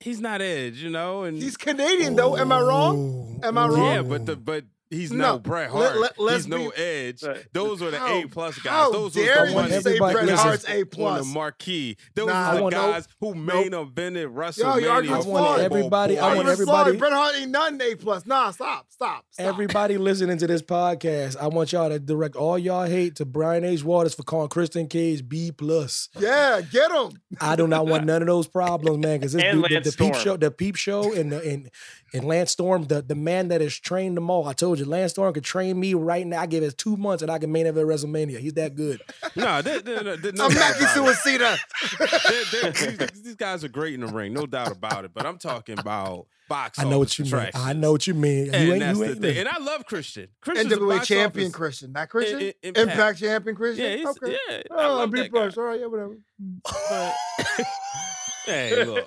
he's not Edge, you know. And He's Canadian though. Am I wrong? Am I wrong? yeah, but the but he's No, no, Bret Hart. let- let's he's no Edge. Right. Those were the How- A plus guys. How Those dare was the you ones say Everybody- Bret listen, Hart's A on plus? the marquee. Those Nah, are I the want- guys who Nope. main evented Yo, WrestleMania. you arguing I want flawed. everybody- I Are want you everybody- sorry? Bret Hart ain't nothing A plus. Nah, stop, stop, stop. Everybody listening to this podcast, I want y'all to direct all y'all hate to Brian H. Waters for calling Christian Cage B plus. Yeah, get him. I do not want none of those problems, man. Because this And dude, the, Lance the peep Storm. show, the peep show, and the, and and Lance Storm, the the man that has trained them all. I told you, Lance Storm could train me right now. I give it two months, and I can main event WrestleMania. He's that good. [LAUGHS] No, no I'm doubt Mackie about it. Suicida. They're- they're- these, these guys are great in the ring, no doubt about it. But I'm talking about box I know what you mean. I know what you mean. You And ain't, that's you the ain't thing. And I love Christian. Christian's a NWA box champion office- Christian. Not Christian. I- I- Impact. Impact. champion Christian. Yeah, he's, okay. yeah. I Oh, love B that plus. guy. All right, yeah, whatever. But [LAUGHS] hey, look,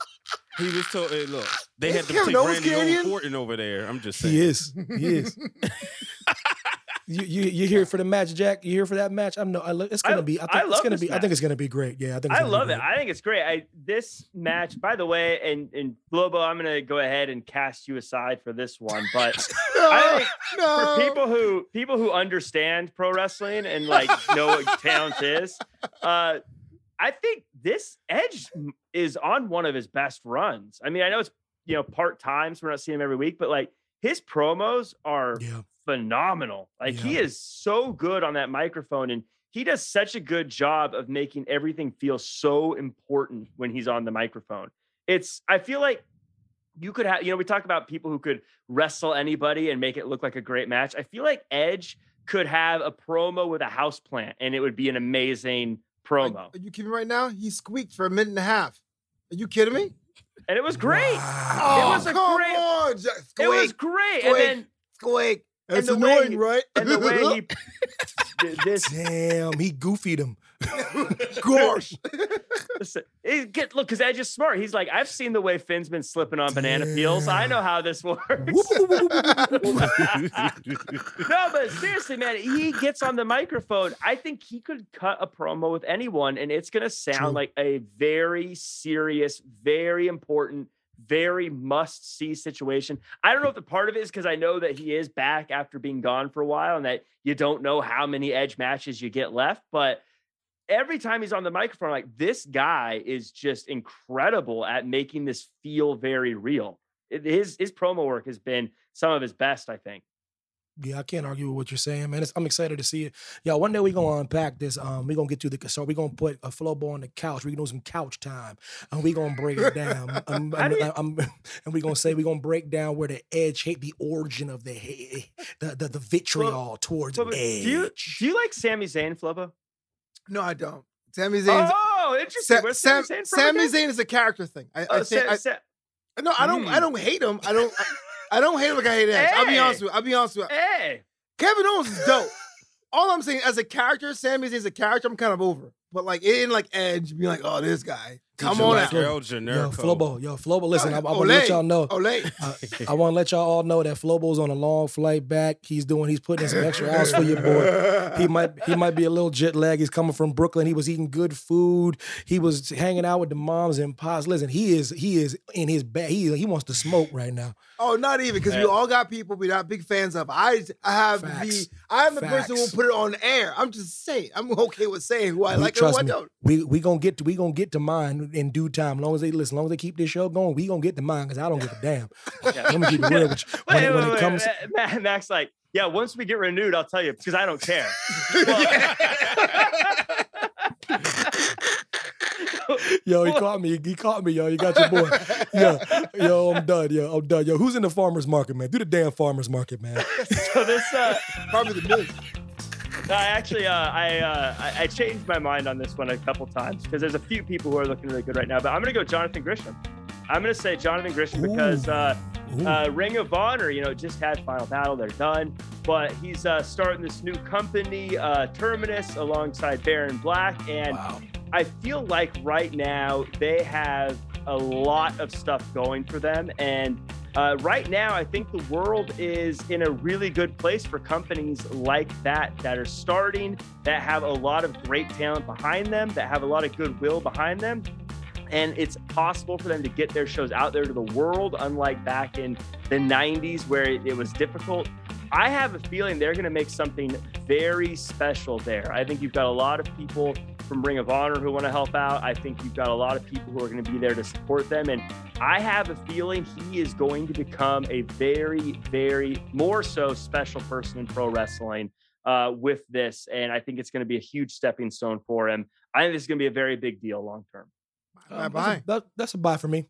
he was told. Hey, look, they had to Kevin take Owens Randy Canadian? Orton over there. I'm just saying. He is. He is. [LAUGHS] you, you you here for the match, Jack? You here for that match? I'm no. I, lo- it's gonna I- be. I I think it's love gonna this be. I think it's gonna be great. Yeah, I think. It's I love be it. I think it's great. I this match, by the way, and and Flobo, I'm gonna go ahead and cast you aside for this one, but [LAUGHS] I no. for people who people who understand pro wrestling and like [LAUGHS] know what talent is, uh, I think this Edge is on one of his best runs. I mean, I know it's you know part time, so we're not seeing him every week, but like his promos are Yeah. phenomenal. Like he is so good on that microphone and he does such a good job of making everything feel so important when he's on the microphone. It's I feel like you could have, you know, we talk about people who could wrestle anybody and make it look like a great match. I feel like Edge could have a promo with a house plant and it would be an amazing Are, promo. are you kidding me right now? He squeaked for a minute and a half. Are you kidding me? And it was great. Wow. Oh, was a come great- on, Jack. It was great. Squeak. And then squeak. and It's the way annoying, he- right? and the way he [LAUGHS] [LAUGHS] th- this Damn, he goofied him. [LAUGHS] Gosh. Listen, get look because Edge is smart. He's like, I've seen the way Finn's been slipping on banana peels. I know how this works. [LAUGHS] No, but seriously, man, he gets on the microphone. I think he could cut a promo with anyone, and it's gonna sound True. like a very serious, very important, very must see situation. I don't know if the part of it is because I know that he is back after being gone for a while and that you don't know how many edge matches you get left, but every time he's on the microphone, I'm like this guy is just incredible at making this feel very real. It- His his promo work has been some of his best, I think. Yeah, I can't argue with what you're saying, man. It's, I'm excited to see it. Yeah, one day we're gonna unpack this. Um, we're gonna get to the so we're gonna put a Flobo on the couch. We're gonna do some couch time, and we're gonna break it down. [LAUGHS] How do you- I'm- I'm- [LAUGHS] and we're gonna say we're gonna break down where the edge hate the origin of the ha- the the, the vitriol towards But- but edge. do you do you like Sami Zayn, Flobo? No, I don't. Sami Zayn. Oh, interesting. Sa- Where's Sam, Sami Zayn from Sami again? Zayn is a character thing. I, I Oh, think. Sa- I, Sa- no, I don't. I Hmm. don't hate him. I don't. I, I don't hate him like I hate Edge. I'll be honest with you. I'll be honest with you. Hey, Kevin Owens is dope. All I'm saying, as a character, Sami Zayn's a character. I'm kind of over. But like, in like Edge being like, oh, this guy. Come You on like out. El Yo, Generico. Flobo, yo, Flobo. Listen, I, I Olay. want to let y'all know. Olay. I, I want to let y'all all know that Flobo's on a long flight back. He's doing. He's putting in some extra hours for your boy. He might he might be a little jet lag. He's coming from Brooklyn. He was eating good food. He was hanging out with the moms and pops. Listen, he is he is in his bag. He he wants to smoke right now. Oh, not even because we all got people we're not big fans of. I I have Facts. the I am the person who will put it on air. I'm just saying. I'm okay with saying who I We- like and who I don't. we we gonna get to we gonna get to mine in due time. As long as they listen, as long as they keep this show going, we gonna get to mine because I don't give a [LAUGHS] damn. Let me keep it real with you. When, wait, it- when wait, it comes, Ma- Ma- Max, like, yeah, once we get renewed, I'll tell you because I don't care. [LAUGHS] [LAUGHS] yo, he caught me. He caught me, yo. You got your boy. Yo, yo, I'm done. Yo, I'm done. Yo, who's in the farmers market, man? Do the damn farmers market, man. so this, uh, Probably the million. No, I actually, uh, I, uh, I I changed my mind on this one a couple times because there's a few people who are looking really good right now. But I'm gonna go Jonathan Gresham. I'm gonna say Jonathan Gresham because uh, uh, Ring of Honor, you know, just had Final Battle. They're done, but he's uh, starting this new company, uh, Terminus, alongside Baron Black, and wow. I feel like right now they have a lot of stuff going for them. And uh, right now, I think the world is in a really good place for companies like that that are starting, that have a lot of great talent behind them, that have a lot of goodwill behind them. And it's possible for them to get their shows out there to the world, unlike back in the 90s where it, it was difficult. I have a feeling they're going to make something very special there. I think you've got a lot of people from Ring of Honor who want to help out. I think you've got a lot of people who are going to be there to support them. And I have a feeling he is going to become a very, very more so special person in pro wrestling uh, with this. And I think it's going to be a huge stepping stone for him. I think this is going to be a very big deal long term. Bye Um, bye. That's, a, that- that's a buy for me.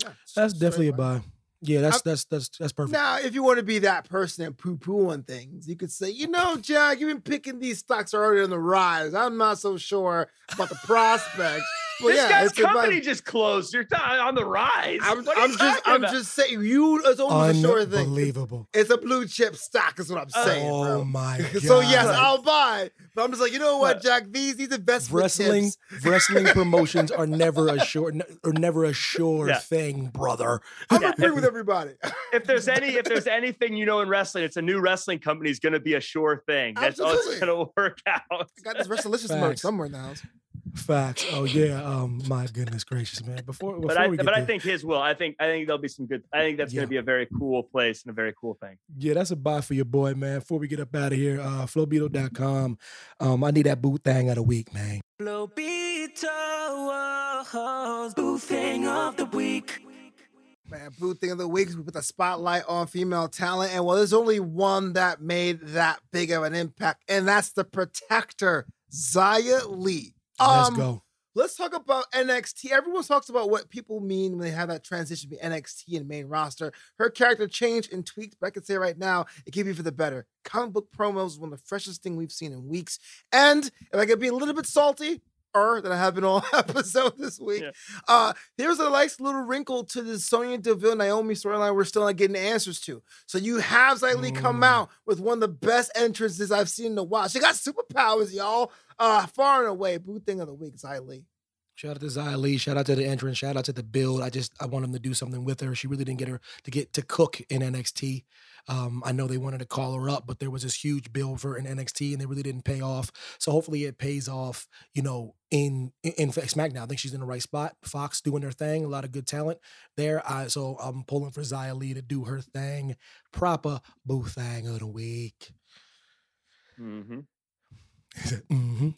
Yeah, That's definitely a bye. buy. Yeah, that's I'm- that's that's that's perfect. Now, if you want to be that person and poo poo on things, you could say, you know, Jack, you've been picking these stocks already on the rise. I'm not so sure about the prospects. But this yeah, guy's it's a buy. company just closed. You're t- on the rise. I'm, What are you I'm just, talking I'm about? just saying, you it's almost a sure thing. Unbelievable. It's a blue chip stock, is what I'm saying, Oh bro. my god. [LAUGHS] So yes, I'll buy. But I'm just like, you know what, But- Jack? These these investment wrestling tips. [LAUGHS] wrestling promotions are never a sure or never a sure Yeah. thing, brother. I'm Yeah, agreeing if- with everybody. if there's any if there's anything you know in wrestling, it's a new wrestling company is going to be a sure thing. That's all it's going to work [LAUGHS] out. I got this Wrestlicious merch somewhere in the house. Facts. Oh yeah. Um. My goodness gracious, man. Before before But I we get but I think his will. I think I think there'll be some good. I think that's Yeah. going to be a very cool place and a very cool thing. Yeah, that's a buy for your boy, man. Before we get up out of here, uh, flowbeetle.com. Um, I need that Boo Thang of the week, man. Boo thing of the week. Man, Boo Thang of the week. We put the spotlight on female talent, and well, there's only one that made that big of an impact, and that's the protector, Xia Li. Let's Um, go. Let's talk about NXT. Everyone talks about what people mean when they have that transition between NXT and main roster. Her character changed and tweaked, but I can say right now, it could be for the better. Comic book promos is one of the freshest thing we've seen in weeks. And if I could be a little bit salty, or than I have been all [LAUGHS] episode this week. Yeah. Uh, here's a nice little wrinkle to the Sonya Deville Naomi storyline we're still not getting answers to. So you have Xia Li come Mm. out with one of the best entrances I've seen in a while. She got superpowers, y'all. Uh, far and away, Boo Thang of the week, Xia Li. Shout out to Xia Li. Shout out to the entrance. Shout out to the build. I just I want them to do something with her. She really didn't get her to get to cook in NXT. Um, I know they wanted to call her up, but there was this huge bill for an NXT, and they really didn't pay off. So hopefully it pays off. You know, in in, in SmackDown, I think she's in the right spot. Fox doing their thing. A lot of good talent there. I, so I'm pulling for Xia Li to do her thing. Proper boo thing of the week. hmm hmm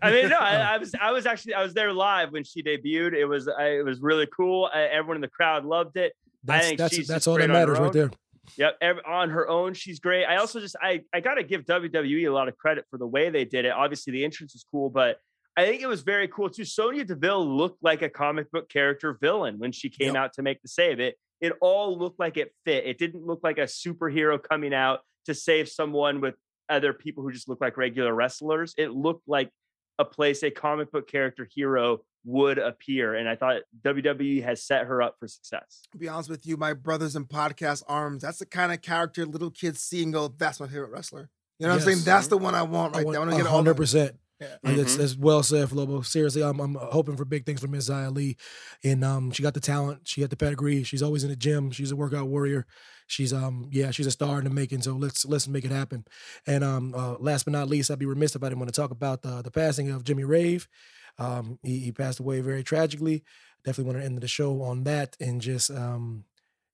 I mean, no, [LAUGHS] I, I was, I was actually, I was there live when she debuted. It was, I, it was really cool. I, everyone in the crowd loved it. That's think that's she's that's all that great on her matters right there. Yep, on her own, she's great. I also just, I, I got to give WWE a lot of credit for the way they did it. Obviously, the entrance was cool, but I think it was very cool too. Sonya Deville looked like a comic book character villain when she came out to make the save. It, it all looked like it fit. It didn't look like a superhero coming out to save someone with other people who just look like regular wrestlers. It looked like a place a comic book character hero would appear. And I thought WWE has set her up for success. To be honest with you, my brothers in podcast arms, that's the kind of character little kids see and go, that's my favorite wrestler. You know what I'm saying? That's the one I want right there. I want to get all hundred the- percent. Yeah. Like, That's, that's well said, Flobo. Seriously, I'm, I'm hoping for big things from Miss Xia Li. And um, she got the talent. She got the pedigree. She's always in the gym. She's a workout warrior. She's um, yeah, she's a star in the making. So let's let's make it happen. And um, uh, last but not least, I'd be remiss if I didn't want to talk about the the passing of Jimmy Rave. Um, he, he passed away very tragically. Definitely want to end the show on that and just um,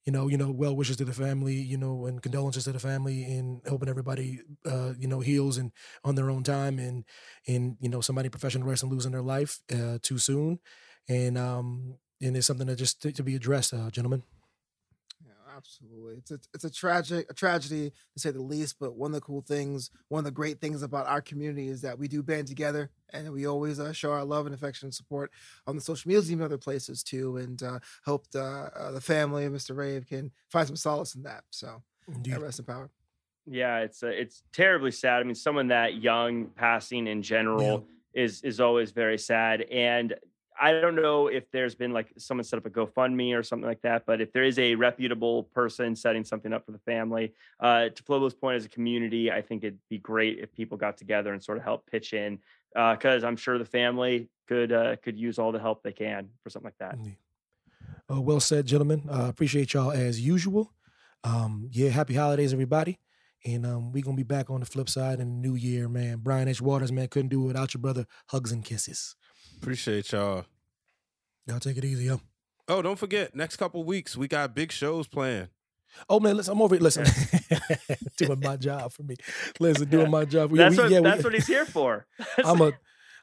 you know, you know, well wishes to the family, you know, and condolences to the family, and hoping everybody, uh, you know, heals and on their own time, and and you know, somebody professional wrestling losing their life uh, too soon, and um, and it's something that just to, to be addressed, uh, gentlemen. Yeah, absolutely. It's a, it's a tragic a tragedy to say the least. But one of the cool things, one of the great things about our community is that we do band together, and we always uh, show our love and affection and support on the social medias, and other places too. And uh, hope the uh, the family of Mr. Rave can find some solace in that. So, Indeed. yeah, rest in power. Yeah, it's uh, it's terribly sad. I mean, someone that young passing in general is is always very sad. And I don't know if there's been like someone set up a GoFundMe or something like that, but if there is a reputable person setting something up for the family, uh, to Flobo's point as a community, I think it'd be great if people got together and sort of help pitch in, because I'm sure the family could uh, could use all the help they can for something like that. Uh, well said, gentlemen. Uh, appreciate y'all as usual. Um, yeah, happy holidays, everybody. And um, we gonna be back on the flip side in the new year, man. Brian H. Waters, man, couldn't do it without your brother. Hugs and kisses. Appreciate y'all. Y'all take it easy, yo. Oh, don't forget, next couple weeks we got big shows planned. Oh man, listen, I'm over it. Listen, [LAUGHS] [LAUGHS] doing my job for me. Listen, doing my job. We- That's we- what yeah, we- that's what he's here for. [LAUGHS] I'm a,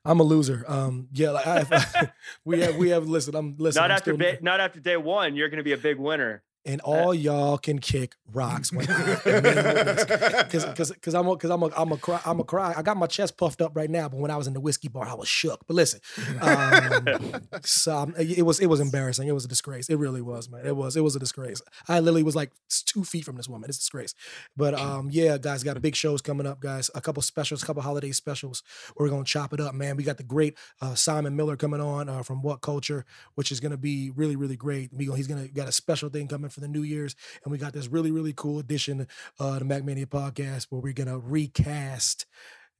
I'm a loser. Um, yeah, like I, we have, we have. Listen, I'm listening. not I'm after still- day, not after day one. You're going to be a big winner. And all y'all can kick rocks because [LAUGHS] because I'm because I'm a, I'm a cry I'm a cry. I got my chest puffed up right now, but when I was in the whiskey bar, I was shook. But listen, um, [LAUGHS] so um, it was it was embarrassing. It was a disgrace. It really was, man. It was it was a disgrace. I literally was like two feet from this woman. It's a disgrace. But [LAUGHS] um, yeah, guys, got big shows coming up, guys. A couple specials, a couple holiday specials. We're gonna chop it up, man. We got the great uh, Simon Miller coming on uh, from WhatCulture, which is gonna be really really great. We he's gonna got a special thing coming for the New Year's, and we got this really really cool edition uh, the MackMania podcast where we're gonna recast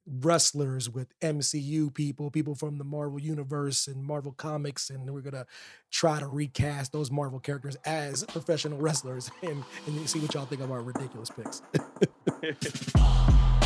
wrestlers with MCU people, people from the Marvel universe and Marvel comics, and we're gonna try to recast those Marvel characters as professional wrestlers [LAUGHS] and, and see what y'all think of our ridiculous picks. [LAUGHS]